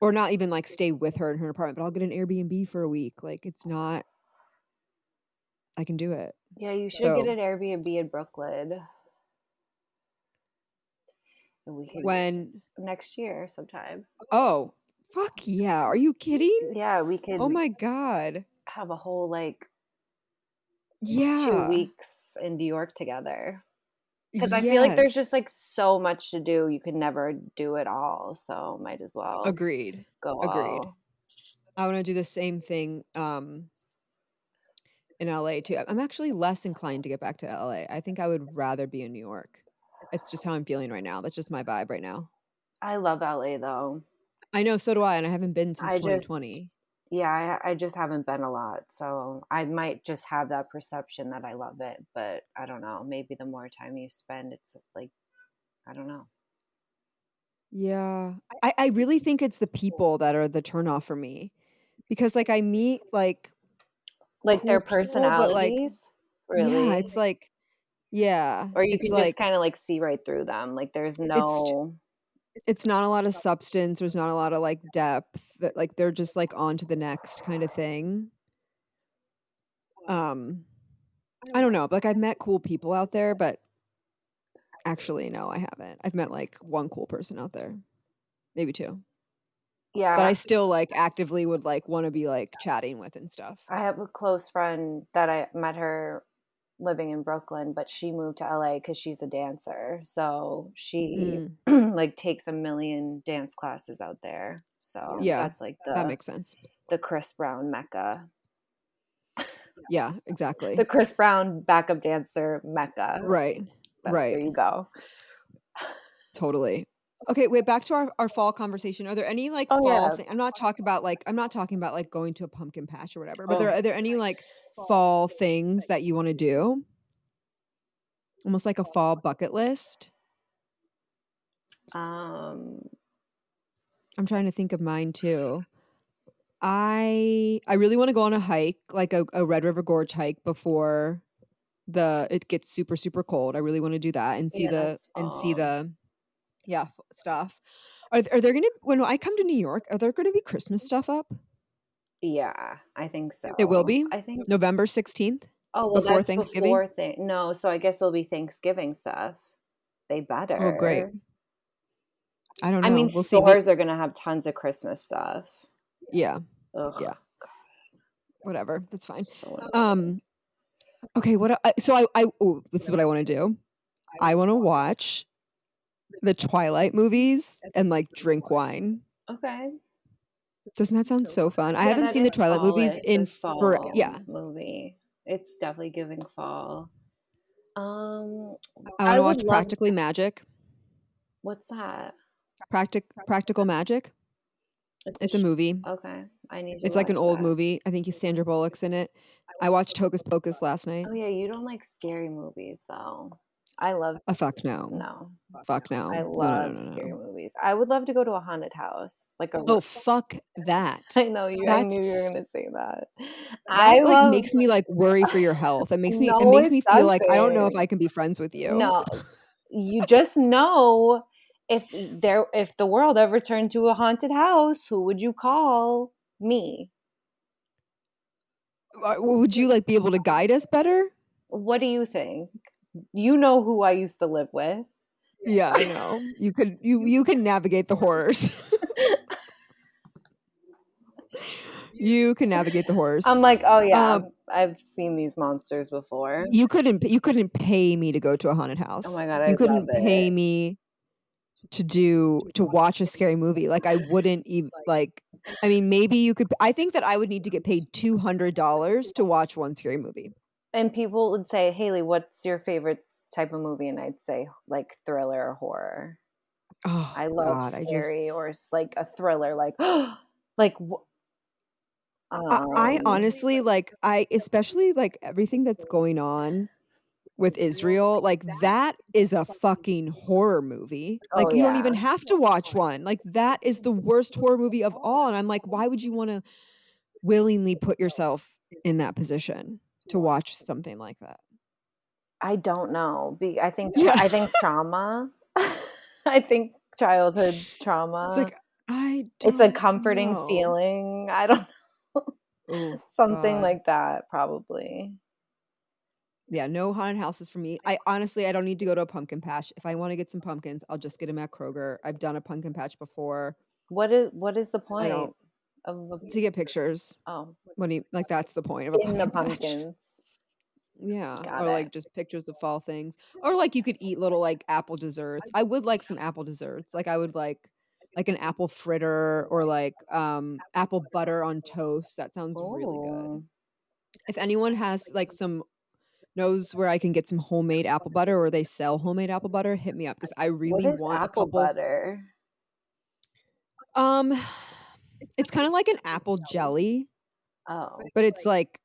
or not even like stay with her in her apartment, but I'll get an Airbnb for a week. Like it's not. I can do it. Yeah, you should So- get an Airbnb in Brooklyn. And we can When next year sometime. oh fuck yeah, are you kidding? Yeah, we could Oh my god, have a whole like yeah. two weeks in New York together. Because I feel like there's just like so much to do. You can never do it all. So might as well agreed. go agreed. all. I want to do the same thing um, in LA too. I'm actually less inclined to get back to LA. I think I would rather be in New York. It's just how I'm feeling right now. That's just my vibe right now. I love LA though. I know, so do I, and I haven't been since I just- 2020. Yeah, I, I just haven't been a lot. So I might just have that perception that I love it. But I don't know. Maybe the more time you spend, it's like, I don't know. Yeah, I, I really think it's the people that are the turnoff for me, because like I meet like Like their cool people, like, personalities? really? yeah, it's like yeah, or you can like just kind of like see right through them. Like there's no. It's not a lot of substance. There's not a lot of like depth. That like they're just like on to the next kind of thing. Um, I don't know. Like I've met cool people out there, but actually, no, I haven't. I've met like one cool person out there, maybe two, Yeah. but I still like actively would like want to be like chatting with and stuff. I have a close friend that I met her living in Brooklyn, but she moved to LA because she's a dancer. So she Mm, (clears throat) like takes a million dance classes out there. So Yeah, that's like the that makes sense. the Chris Brown mecca, Yeah, exactly. the Chris Brown backup dancer mecca. right, That's right. where you go. Totally. Okay, wait, back to our, our fall conversation. Are there any like Oh, fall yeah. thing? I'm not talking about like I'm not talking about like going to a pumpkin patch or whatever, but there Oh. are there any like fall things that you want to do? Almost like a fall bucket list. Um, I'm trying to think of mine too. I I really want to go on a hike, like a, a Red River Gorge hike before the it gets super super cold. I really want to do that and see Yeah, the that's and see the yeah stuff. Are are there gonna when I come to New York? Are there gonna be Christmas stuff up yeah, I think so. It will be? I think. November sixteenth? Oh, well, before Thanksgiving? Before. No, so I guess it'll be Thanksgiving stuff. They better. Oh, great. I don't know. I mean, we'll see. Stores are gonna have tons of Christmas stuff. Yeah, Ugh, Yeah. whatever. That's fine. so. Um, okay. What? I, so I, I oh, this is what I want to do. I want to watch the Twilight movies and like drink wine. okay. Doesn't that sound so fun? I Yeah, haven't seen the Twilight movies in a for yeah. movie. It's definitely giving fall. Um, I want to watch Practically Magic. what's that? Practic Practical Magic. It's a sh- movie. Okay, I need to. It's like an old that. movie. I think he's Sandra Bullock's in it. I watched Hocus Pocus last night. Oh yeah, you don't like scary movies though. I love. Oh fuck no. No, Fuck no. I No, no, love no, no, scary movies. I would love to go to a haunted house, like a. Oh fuck that. (laughs) I know you. I knew you were gonna say that. That, I like love, makes me like worry for your health. It makes me it makes me feel like I don't know if. I can be friends with you. No, you just know if there if the world ever turned to a haunted house, who would you call? Me. Uh, Would you like be able to guide us better? What do you think? You know who I used to live with. Yeah, I know. You could you you can navigate the horrors. (laughs) you can navigate the horrors. I'm like, oh yeah, Um, I've seen these monsters before. you couldn't you couldn't pay me to go to a haunted house. Oh my God, you couldn't love pay it. me to do to watch a scary movie. Like I wouldn't even (laughs) like. I mean, maybe you could. I think that I would need to get paid two hundred dollars to watch one scary movie. And people would say, Haley, what's your favorite type of movie? And I'd say like thriller or horror. Oh, I love God, I just- scary or like a thriller, like (gasps) like. wh- I, I um, honestly like I especially like everything that's going on with Israel like that is a fucking horror movie. Like Oh, you don't even have to watch one. Like that is the worst horror movie of all and I'm like why would you want to willingly put yourself in that position to watch something like that? I don't know. Be, I think Yeah. I think trauma. (laughs) I think childhood trauma. It's like I it's a comforting know. feeling. I don't Ooh, (laughs) something God. like that probably. Yeah, no haunted houses for me. I honestly, I don't need to go to a pumpkin patch. If I want to get some pumpkins, I'll just get them at Kroger. I've done a pumpkin patch before What is what is the point to get pictures. oh When you like, that's the point of a in the pumpkin pumpkins? Yeah, Got or like just pictures of fall things, or like you could eat little like apple desserts. I would like some apple desserts. Like I would like like an apple fritter or like um apple butter on toast. That sounds really good. If anyone has like some knows where I can get some homemade apple butter or they sell homemade apple butter, hit me up because I really want apple couple. butter? Um, it's kind of like an apple jelly, Oh, but it's like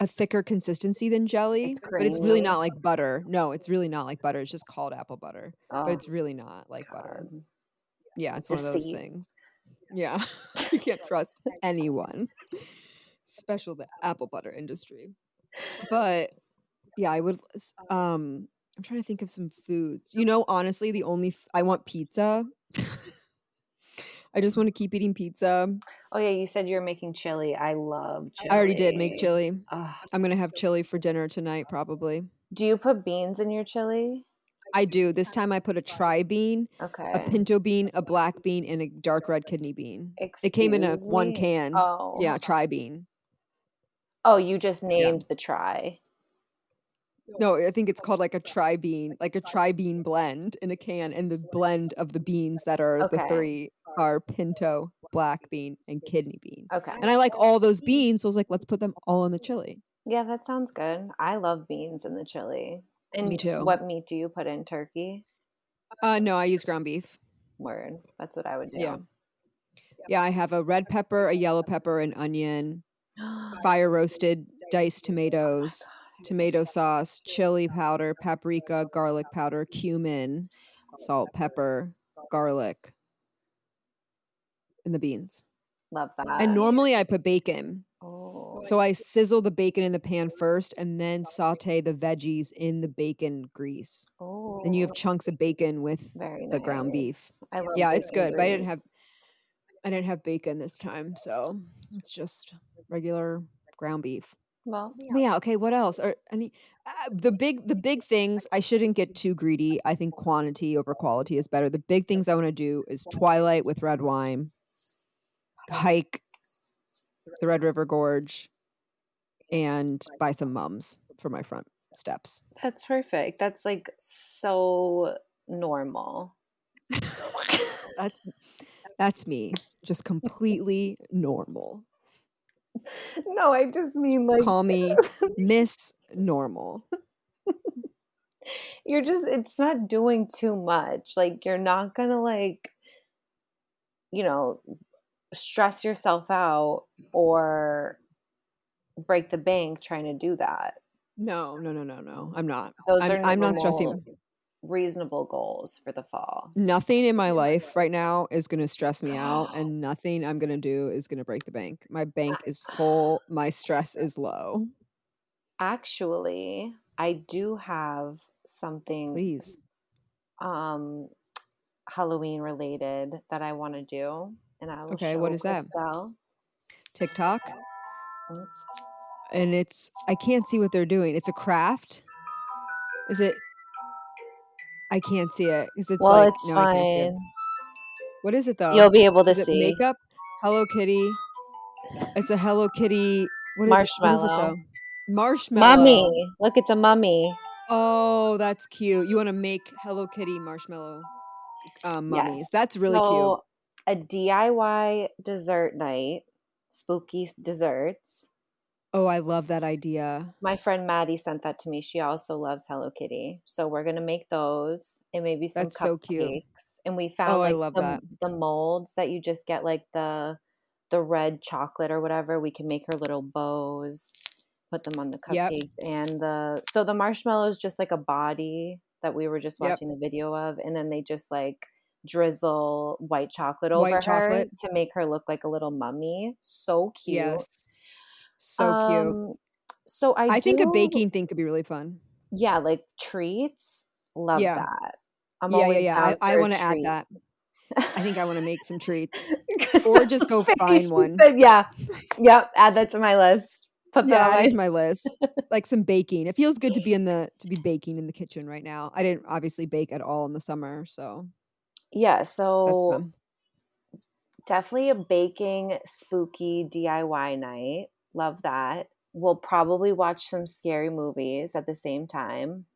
a thicker consistency than jelly. It's but it's really not like butter. No, it's really not like butter. It's just called apple butter, oh but it's really not like butter. Yeah, it's one of those Deceit. things. Yeah, (laughs) you can't (laughs) trust anyone, special the apple butter industry. But yeah, I would. Um, I'm trying to think of some foods. You know, honestly, the only f- I want pizza. (laughs) I just want to keep eating pizza. Oh yeah, you said you're making chili. I love chili. I already did make chili. Ugh. I'm gonna have chili for dinner tonight, probably. Do you put beans in your chili? I do. This time I put a tri bean, Okay. a pinto bean, a black bean, and a dark red kidney bean. It came in a Excuse one can. Oh. Yeah, tri bean. Oh, you just named the try. No, I think it's called like a tri bean, like a tri bean blend in a can, and the blend of the beans that are the three are pinto, black bean, and kidney bean. Okay. And I like all those beans, so I was like, let's put them all in the chili. Yeah, that sounds good. I love beans in the chili. And too. What meat do you put in turkey? Uh, no, I use ground beef. Word. That's what I would do. Yeah. Yeah, I have a red pepper, a yellow pepper, an onion, (gasps) fire roasted diced tomatoes, tomato sauce, chili powder, paprika, garlic powder, cumin, salt, pepper, garlic, and the beans. Love that. And normally I put bacon. Oh. So I sizzle the bacon in the pan first and then saute the veggies in the bacon grease. oh. Then you have chunks of bacon with very the ground beef. I love Yeah, it's good, but I didn't have- I didn't have bacon this time, so it's just regular ground beef. Well, But yeah, okay, what else? Or any uh, the big the big things, I shouldn't get too greedy. I think quantity over quality is better. The big things I want to do is Twilight with red wine, hike the Red River Gorge, and buy some mums for my front steps. that's perfect. That's like so normal. That's that's me. Just completely normal. no, I just mean like Call me (laughs) Miss Normal. you're just it's not doing too much. Like you're not gonna like you know stress yourself out or break the bank trying to do that. No, no, no, no, no. I'm not. Those I'm, are I'm not stressing. reasonable goals for the fall. Nothing in my life right now is going to stress me out, (gasps) and nothing I'm going to do is going to break the bank. My bank is (sighs) full. My stress is low. Actually, I do have something Please. um Halloween related that I want to do, and I will Okay, what is that? Kristel. TikTok. Mm. And it's, I can't see what they're doing. It's a craft. Is it? I can't see it because it's Well, like, it's no, I can't see it. fine. What is it though? You'll be able to see. makeup? Hello Kitty. It's a Hello Kitty. What is, what is it Marshmallow. though? Marshmallow. Mummy, look, it's a mummy. Oh, that's cute. You want to make Hello Kitty marshmallow um, mummies. Yes. That's really cute. A DIY dessert night, spooky desserts. Oh, I love that idea. My friend Maddie sent that to me. She also loves Hello Kitty, so we're gonna make those and maybe some That's so cute. cupcakes. And we found Oh, I love the, that. the molds that you just get like the the red chocolate or whatever. We can make her little bows, put them on the Yep. cupcakes, and the so the marshmallow is just like a body that we were just Yep. watching the video of, and then they just like drizzle white chocolate over White her to make her look like a little mummy. So cute. Yes. So cute. Um, so I, I think a baking thing could be really fun. yeah, like treats. Love Yeah. that. I'm yeah, yeah, always yeah. down I, I want to add that. I think I want to make some treats. (laughs) Or just go find one. said, yeah, yep. Add that to my list. Put that that on my. my list. (laughs) Like some baking. It feels good to be in the to be baking in the kitchen right now. I didn't obviously bake at all in the summer, so Yeah, so definitely a baking spooky DIY night. Love that. We'll probably watch some scary movies at the same time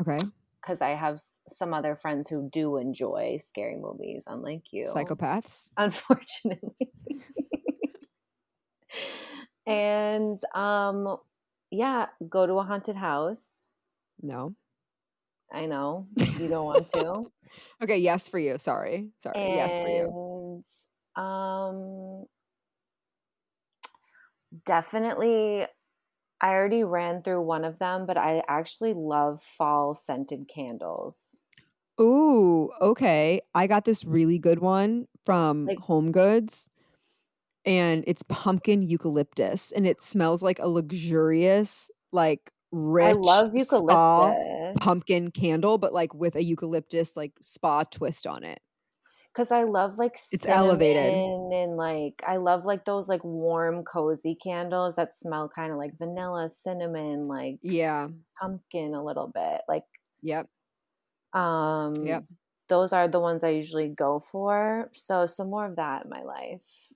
Okay. because I have some other friends who do enjoy scary movies, unlike you. Psychopaths. (laughs) unfortunately. (laughs) and um yeah, go to a haunted house. No. I know (laughs) you don't want to. Okay, yes for you. Sorry. Sorry. yes for you. Um definitely I already ran through one of them, but I actually love fall scented candles. Ooh, okay. I got this really good one from Like- Home Goods. And it's pumpkin eucalyptus and it smells like a luxurious, like rich I love eucalyptus. pumpkin candle, but like with a eucalyptus like spa twist on it. Cause I love like It's elevated. and like I love like those like warm cozy candles that smell kind of like vanilla, cinnamon, like Yeah. pumpkin a little bit. Like Yep. um those are the ones I usually go for. So some more of that in my life.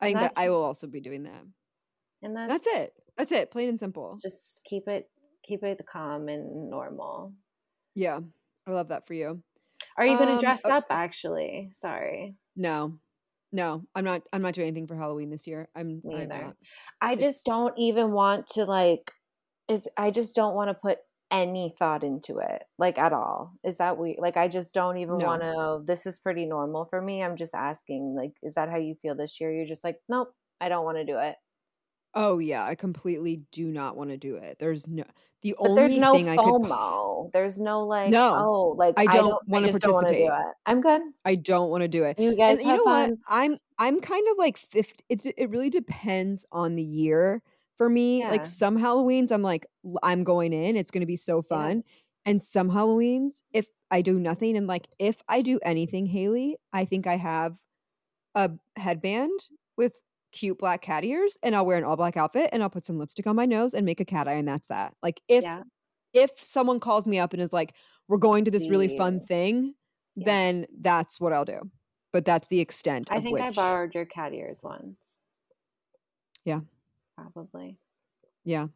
I think that I will also be doing that. And that's, That's it. That's it. Plain and simple. Just keep it keep it calm and normal. Yeah. I love that for you. Are you gonna Um, dress okay. up actually? Sorry. No. No, I'm not I'm not doing anything for Halloween this year. I'm Me I'm either. not. I It's- just don't even want to like is I just don't want to put any thought into it like at all. Is that we like I just don't even No. want to this is pretty normal for me. I'm just asking like is that how you feel this year? You're just like, "Nope, I don't want to do it." Oh yeah, I completely do not want to do it. There's no the But only there's no thing I could FOMO. There's no like, No, oh, like I I don't don't, wanna I just don't want to do participate. it. I'm good. I don't want to do it. You guys And you have know what? fun. I'm I'm kind of like 50 it it really depends on the year for me. Like Yeah. some Halloweens I'm like "L- I'm going in, it's going to be so fun. Yes. And some Halloweens if I do nothing and like if I do anything, Haley, I think I have a headband with cute black cat ears and I'll wear an all black outfit and I'll put some lipstick on my nose and make a cat eye and that's that. Like if Yeah. if someone calls me up and is like, "We're going to this really fun thing," Yeah. then that's what I'll do. But that's the extent I think I borrowed your cat ears once. Yeah. Probably. Yeah.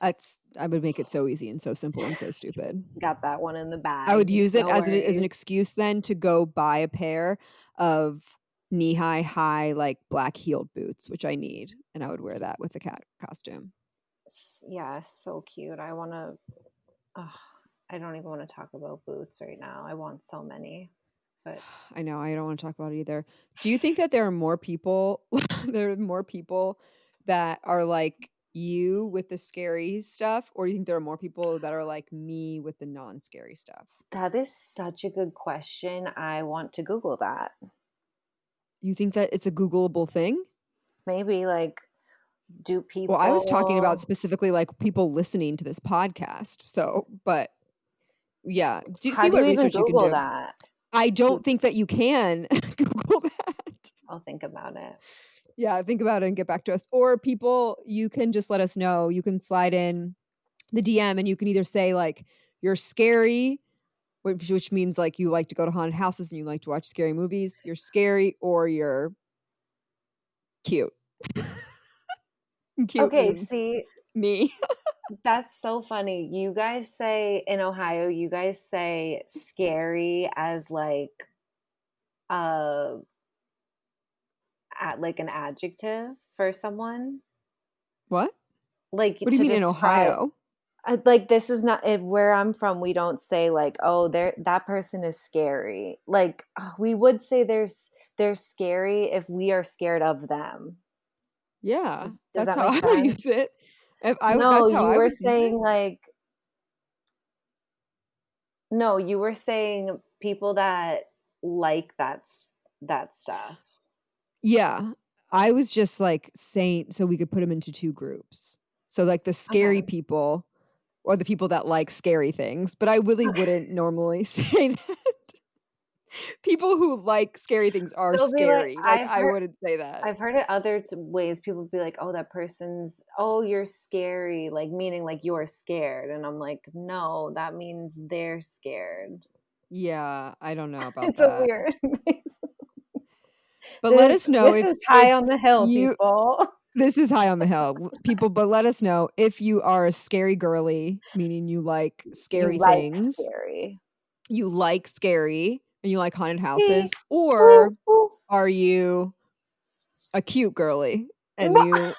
That's I would make it so easy and so simple and so stupid. (laughs) Got that one in the bag. I would use it No as, a, as an excuse then to go buy a pair of knee-high high like black heeled boots, which I need, and I would wear that with the cat costume. Yeah, so cute. I want to. I don't even want to talk about boots right now. I want so many. But (sighs) I know I don't want to talk about it either. Do you think that there are more people (laughs) there are more people that are like you with the scary stuff or do you think there are more people that are like me with the non-scary stuff? that is such a good question. I want to Google that. You think that it's a googleable thing? Maybe like do people Well, I was talking about specifically like people listening to this podcast. So, but yeah, do you how see do what you research you can do? that? I don't think that you can (laughs) Google that. I'll think about it. Yeah, think about it and get back to us. Or people, you can just let us know. You can slide in the DM and you can either say like you're scary, which, which means like you like to go to haunted houses and you like to watch scary movies. You're scary or you're cute. (laughs) cute okay, see, me. (laughs) that's so funny. You guys say in Ohio, you guys say scary as like uh at like an adjective for someone. what? Like What do you mean in Ohio? Like this is not if where I'm from. We don't say like, oh, there that person is scary. Like uh, we would say there's they're scary if we are scared of them. Yeah, Does- does that's that how make (laughs) I would use it. If I, no, you I were it. saying like no, you were saying people that like that's that stuff. Yeah. I was just like saying so we could put them into two groups. So like the scary Okay. people or the people that like scary things, but I really (sighs) wouldn't normally (laughs) say that. people who like scary things are be like, scary. Like, "I've I wouldn't say that. I've heard it other t- ways. People be like, "Oh, that person's oh, you're scary," like meaning like you're scared, and I'm like, no, that means they're scared. yeah, I don't know (laughs) about it's that. It's a weird. (laughs) But let us know This if, is high if on the hill, you- people. This is high on the hill, people. But let us know if you are a scary girly, meaning you like scary you like things. Scary. you like scary and you like haunted mm. houses, or (laughs) are you a cute girly and (laughs) (laughs) you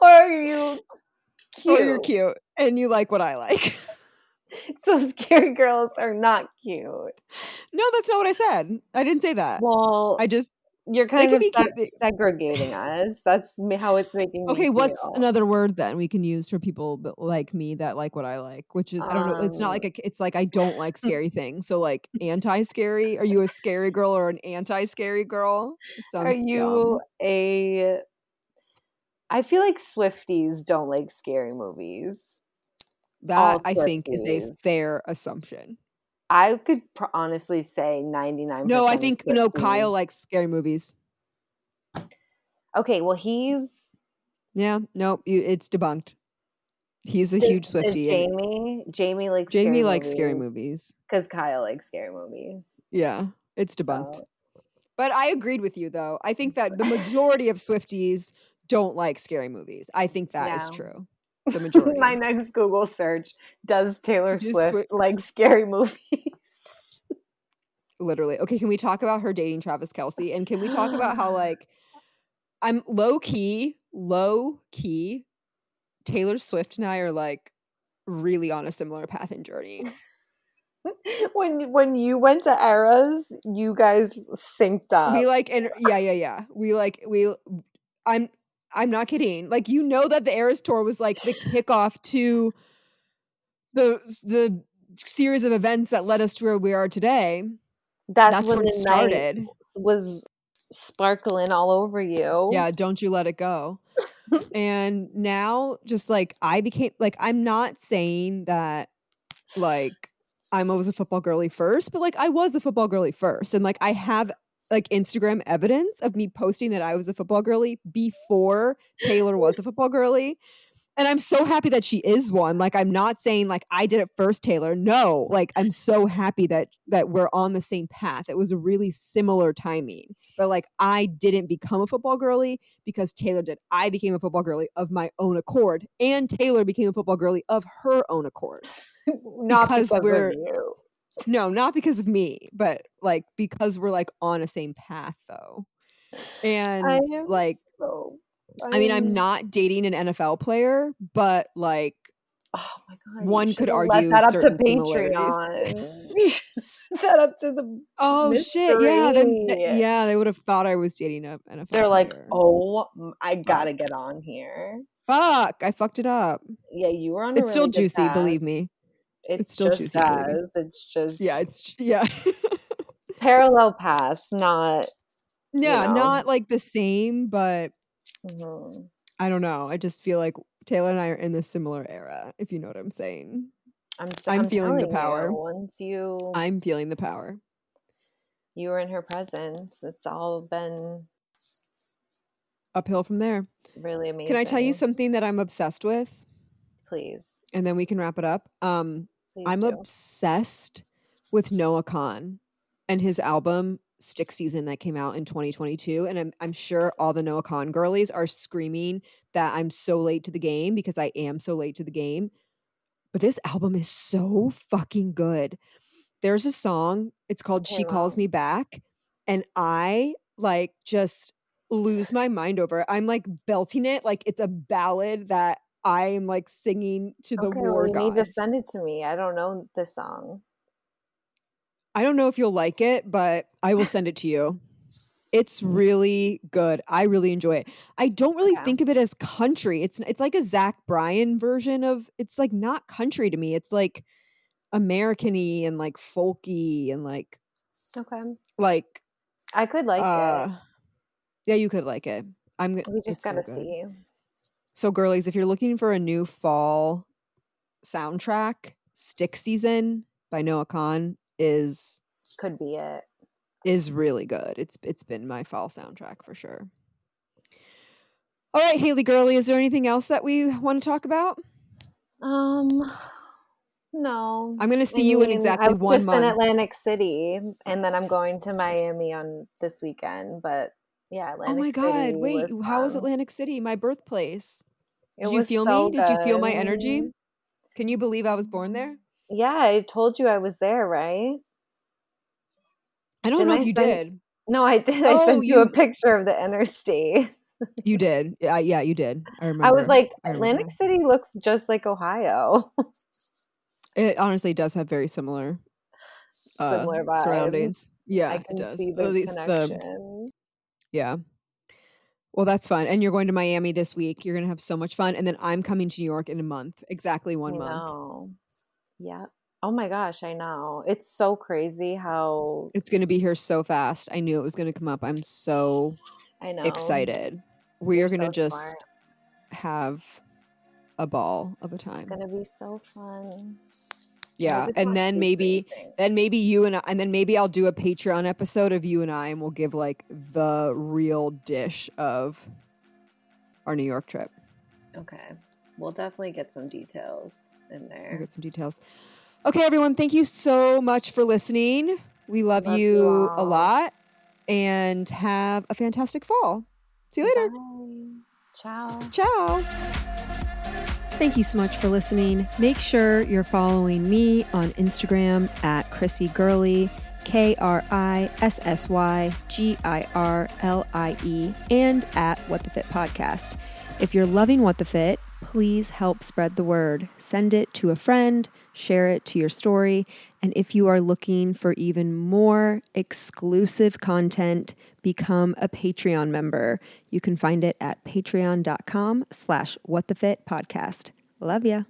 Or are you cute? or you're cute and you like what I like? So scary girls are not cute. no, that's not what I said. I didn't say that. Well, I just you're kind of seg- segregating us. That's how it's making me okay. What's feel. another word then we can use for people like me that like what I like? Which is I don't know. It's not Um, like a, it's like I don't like (laughs) scary things. So like anti-scary. Are you a scary girl or an anti-scary girl? Are you dumb. a? I feel like Swifties don't like scary movies. That I think is a fair assumption. I could pr- honestly say ninety nine. No, I think no. Kyle likes scary movies. Okay, well he's Yeah, nope, you, it's debunked. He's a Does- huge Swifty. Jamie, Jamie likes Jamie scary likes scary movies movies. because Kyle likes scary movies. Yeah, it's debunked. So, But I agreed with you though. I think that the majority of Swifties don't like scary movies. I think that is true. The (laughs) majority. My next Google search: Does Taylor Swift Swi- like scary (laughs) movies? Literally. Okay, can we talk about her dating Travis Kelce? And can we talk about how (gasps) like I'm low key, low key. Taylor Swift and I are like really on a similar path and journey. (laughs) when when you went to Eras, you guys synced up. we like and yeah yeah yeah we like we i'm i'm not kidding. Like you know that the eras tour was like the kickoff to the the series of events that led us to where we are today. That's, that's when when it started. was sparkling all over you. yeah don't you let it go. (laughs) And now just like i became like i'm not saying that like i'm always a football girly first but like i was a football girly first. And like i have like instagram evidence of me posting that i was a football girly before taylor was a (laughs) football girly. And i'm so happy that she is one. Like i'm not saying like i did it first taylor. No. Like i'm (laughs) so happy that that we're on the same path. It was a really similar timing. But like i didn't become a football girly because taylor did. I became a football girly of my own accord and taylor became a football girly of her own accord. (laughs) Not because because, we're- you. No not because of me but like because we're like on a same path though and I like so, I mean, I'm not dating an NFL player, but like Oh my god! One could argue that up to. Patreon. (laughs) You should let that up to the. Oh shit! Yeah, then th- yeah, they would have thought I was dating a NFL. They're like, oh, I gotta get on here. fuck! I fucked it up. Yeah, you were on. It's still really good juicy, path. believe me. It's, still just juicy, believe me. as it's just Yeah, it's yeah, (laughs) parallel paths, not. yeah, know. not like the same, but Mhm. I don't know. I just feel like Taylor and I are in the similar era. If you know what I'm saying. I'm. s- I'm feeling the telling you, power. once you I'm feeling the power. you were in her presence, it's all been Uphill from there. really amazing. Can I tell you something that I'm obsessed with? Please, And then we can wrap it up. Um, please I'm do. obsessed with Noah Kahan and his album Stick Season that came out in 2022. And I'm, I'm sure all the Noah Kahan girlies are screaming that I'm so late to the game because I am so late to the game. But this album is so fucking good. There's a song, it's called She Calls. Me Back. And I like just lose my mind over it. I'm like belting it like it's a ballad that I am like singing to the okay, war well, you gods. need to send it to me. I don't know the song. I don't know if you'll like it, but I will send it to you. It's (laughs) really good. I really enjoy it. I don't really Okay. think of it as country. It's it's like a Zach Bryan version of it's like not country to me. It's like American-y and like folky and like Okay, like I could like uh yeah, you could like it. I'm gonna We just gotta good. see. So girlies, if you're looking for a new fall soundtrack, Stick Season by Noah Kahan is Could be it. is really good. It's it's been my fall soundtrack for sure. All right, Haley Girly, is there anything else that we want to talk about? Um, no. I'm going to I see you in exactly I was one just month. in Atlantic City, and then I'm going to Miami on this weekend. But yeah, oh my god! City Wait, was how was. Atlantic City, my birthplace? It Did you feel so me? Did you feel my energy? Can you believe I was born there? Yeah, I told you I was there, right? I don't Didn't know I if you send- did. No, I did. I Oh, sent you a picture of the interstate. (laughs) You did. Yeah, yeah, you did. I remember. I was like, I Atlantic. City looks just like Ohio. (laughs) It honestly does have very similar, uh, Similar vibes. surroundings. Yeah, I it does. At the least connection. Yeah. Well, that's fun. And you're going to Miami this week. You're going to have so much fun. And then I'm coming to New York in a month, exactly one I month. know. Yeah. Oh my gosh, I know. It's so crazy how It's going to be here so fast. I knew it was going to come up. I'm so I know. excited. We You're are going to so just smart. have a ball of a time. It's gonna be so fun. Yeah. And then maybe, then maybe you and I, and then maybe I'll do a Patreon episode of you and I, and we'll give like the real dish of our New York trip. Okay. We'll definitely get some details in We'll there. get some details. Okay, everyone, thank you so much for listening. We love, Love you you, a lot and have a fantastic fall. See you later. Bye. Ciao. Ciao. Thank you so much for listening. Make sure you're following me on Instagram at Krissy Girlie, K R I S S Y G I R L I E, and at What the Fit Podcast. If you're loving What the Fit, please help spread the word. Send it to a friend, share it to your story, and if you are looking for even more exclusive content, become a Patreon member. You can find it at patreon.com slash what the fit podcast. Love ya.